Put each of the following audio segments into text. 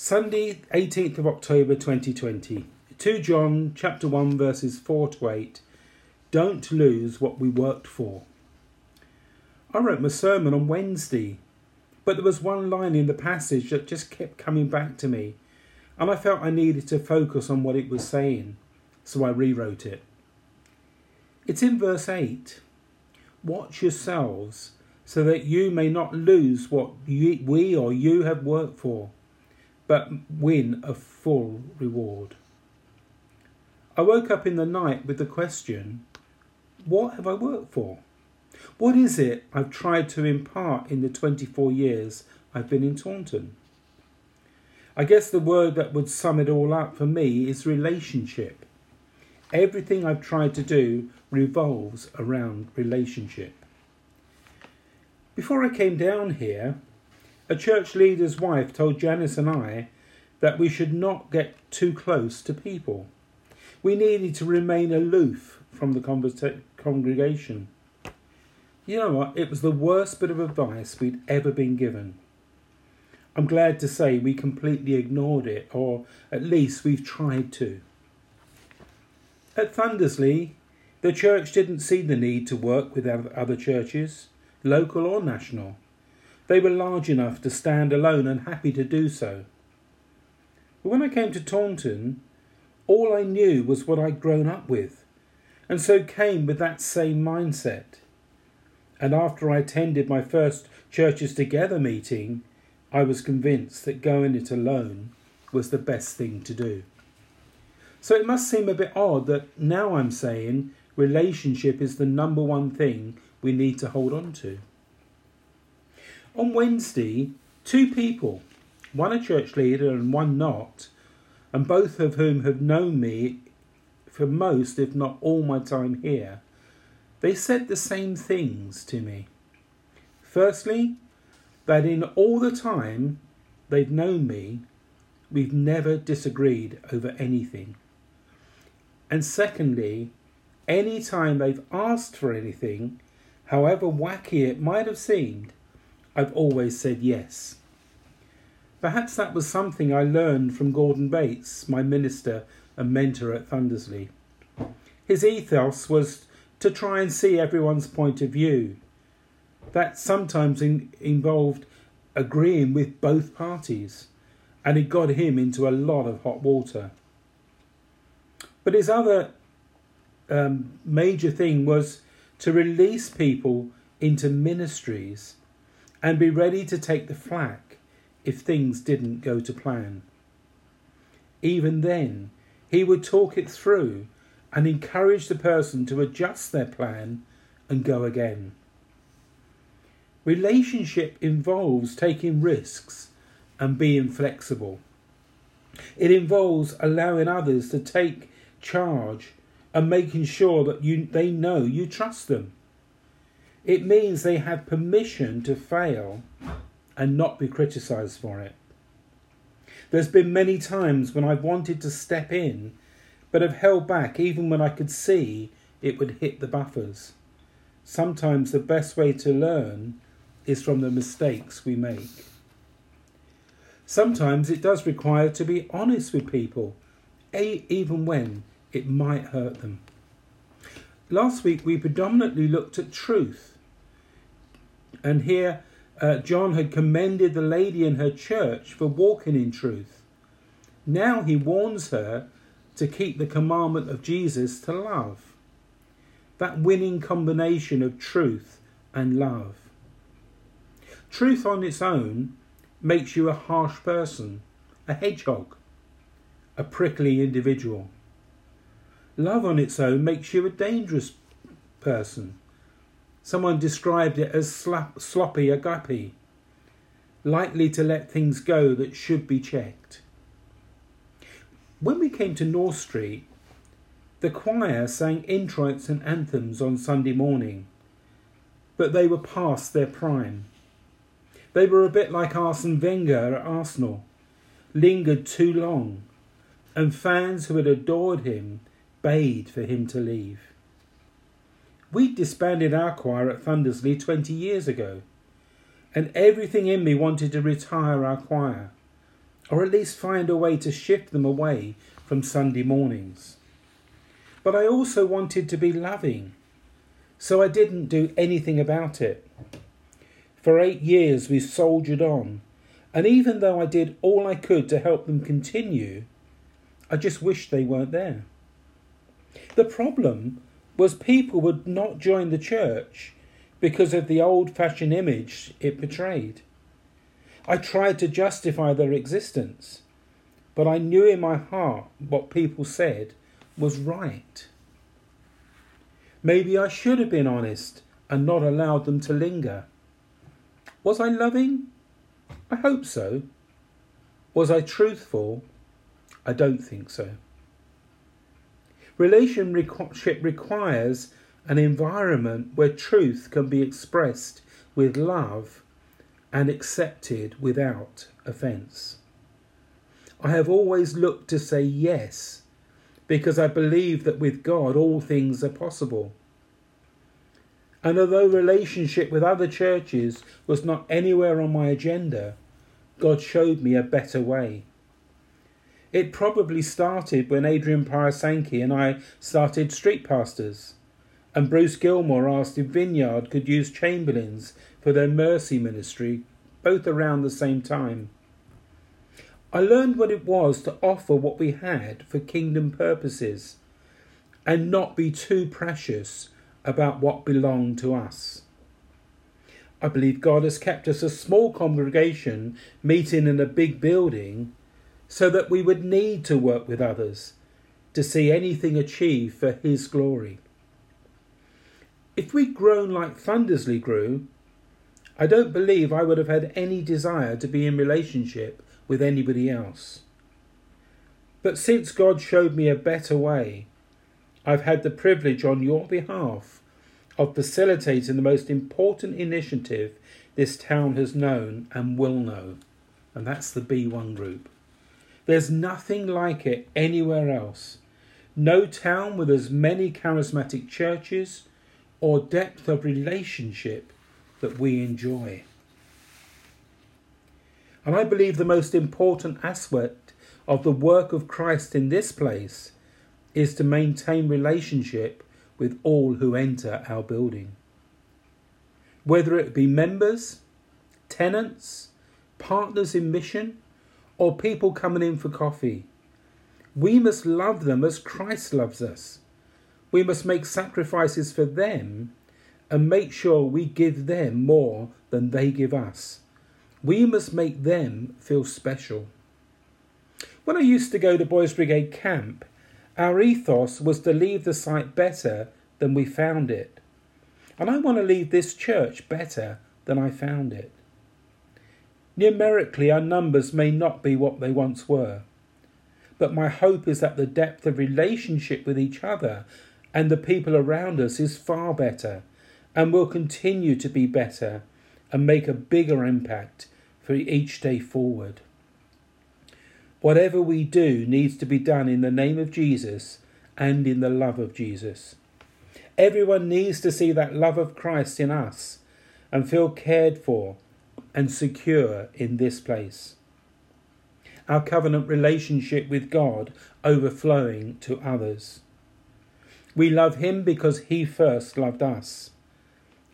Sunday, 18th of October 2020. 2 John chapter 1 verses 4 to 8. Don't lose what we worked for. I wrote my sermon on Wednesday, but there was one line in the passage that just kept coming back to me, and I felt I needed to focus on what it was saying, so I rewrote it. It's in verse 8. Watch yourselves so that you may not lose what you, we or you have worked for but win a full reward. I woke up in the night with the question what have I worked for? What is it I've tried to impart in the 24 years I've been in Taunton? I guess the word that would sum it all up for me is relationship. Everything I've tried to do revolves around relationship. Before I came down here, a church leader's wife told Janice and I that we should not get too close to people. We needed to remain aloof from the congregation. You know what? It was the worst bit of advice we'd ever been given. I'm glad to say we completely ignored it, or at least we've tried to. At Thundersley, the church didn't see the need to work with other churches, local or national. They were large enough to stand alone and happy to do so. But when I came to Taunton, all I knew was what I'd grown up with, and so came with that same mindset. And after I attended my first Churches Together meeting, I was convinced that going it alone was the best thing to do. So it must seem a bit odd that now I'm saying relationship is the number one thing we need to hold on to. On Wednesday, two people, one a church leader and one not, and both of whom have known me for most, if not all, my time here, they said the same things to me. Firstly, that in all the time they've known me, we've never disagreed over anything. And secondly, any time they've asked for anything, however wacky it might have seemed, I've always said yes. Perhaps that was something I learned from Gordon Bates, my minister and mentor at Thundersley. His ethos was to try and see everyone's point of view. That sometimes in, involved agreeing with both parties, and it got him into a lot of hot water. But his other um, major thing was to release people into ministries and be ready to take the flak if things didn't go to plan. Even then, he would talk it through and encourage the person to adjust their plan and go again. Relationship involves taking risks and being flexible. It involves allowing others to take charge and making sure that you, they know you trust them. It means they have permission to fail and not be criticised for it. There's been many times when I've wanted to step in, but have held back even when I could see it would hit the buffers. Sometimes the best way to learn is from the mistakes we make. Sometimes it does require to be honest with people, even when it might hurt them. Last week we predominantly looked at truth and here, uh, John had commended the lady in her church for walking in truth. Now he warns her to keep the commandment of Jesus to love. That winning combination of truth and love. Truth on its own makes you a harsh person, a hedgehog, a prickly individual. Love on its own makes you a dangerous person, Someone described it as slop, sloppy agape, likely to let things go that should be checked. When we came to North Street, the choir sang introits and anthems on Sunday morning, but they were past their prime. They were a bit like Arsene Wenger at Arsenal, lingered too long, and fans who had adored him bayed for him to leave. We disbanded our choir at Thundersley 20 years ago, and everything in me wanted to retire our choir. or at least find a way to shift them away from Sunday mornings. But I also wanted to be loving, so I didn't do anything about it. For eight years we soldiered on, and even though I did all I could to help them continue, I just wished they weren't there. The problem was people would not join the church because of the old fashioned image it portrayed. I tried to justify their existence, but I knew in my heart what people said was right. Maybe I should have been honest and not allowed them to linger. Was I loving? I hope so. Was I truthful? I don't think so. Relationship requires an environment where truth can be expressed with love and accepted without offence. I have always looked to say yes because I believe that with God all things are possible. And although relationship with other churches was not anywhere on my agenda, God showed me a better way. It probably started when Adrian Parasanki and I started Street Pastors, and Bruce Gilmore asked if Vineyard could use Chamberlains for their mercy ministry, both around the same time. I learned what it was to offer what we had for kingdom purposes and not be too precious about what belonged to us. I believe God has kept us a small congregation meeting in a big building so that we would need to work with others to see anything achieved for His glory. If we'd grown like Thundersley grew, I don't believe I would have had any desire to be in relationship with anybody else. But since God showed me a better way, I've had the privilege on your behalf of facilitating the most important initiative this town has known and will know, and that's the B1 group. There's nothing like it anywhere else. No town with as many charismatic churches or depth of relationship that we enjoy. And I believe the most important aspect of the work of Christ in this place is to maintain relationship with all who enter our building. Whether it be members, tenants, partners in mission, or people coming in for coffee. We must love them as Christ loves us. We must make sacrifices for them and make sure we give them more than they give us. We must make them feel special. When I used to go to Boys Brigade camp, our ethos was to leave the site better than we found it. And I want to leave this church better than I found it. Numerically, our numbers may not be what they once were, but my hope is that the depth of relationship with each other and the people around us is far better and will continue to be better and make a bigger impact for each day forward. Whatever we do needs to be done in the name of Jesus and in the love of Jesus. Everyone needs to see that love of Christ in us and feel cared for and secure in this place. Our covenant relationship with God overflowing to others. We love Him because He first loved us,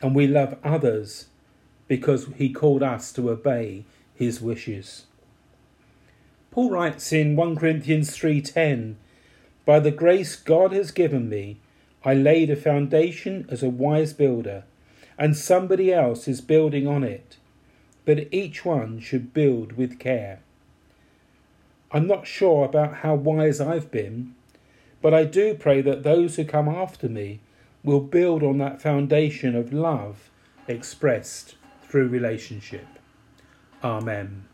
and we love others because He called us to obey His wishes. Paul writes in 1 Corinthians 3:10, "By the grace God has given me, I laid a foundation as a wise builder, and somebody else is building on it but each one should build with care. I'm not sure about how wise I've been, but I do pray that those who come after me will build on that foundation of love expressed through relationship. Amen.